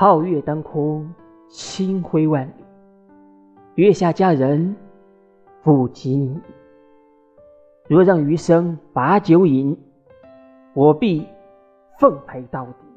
皓月当空清辉万里月下佳人不及你。若让余生把酒饮我必奉陪到底。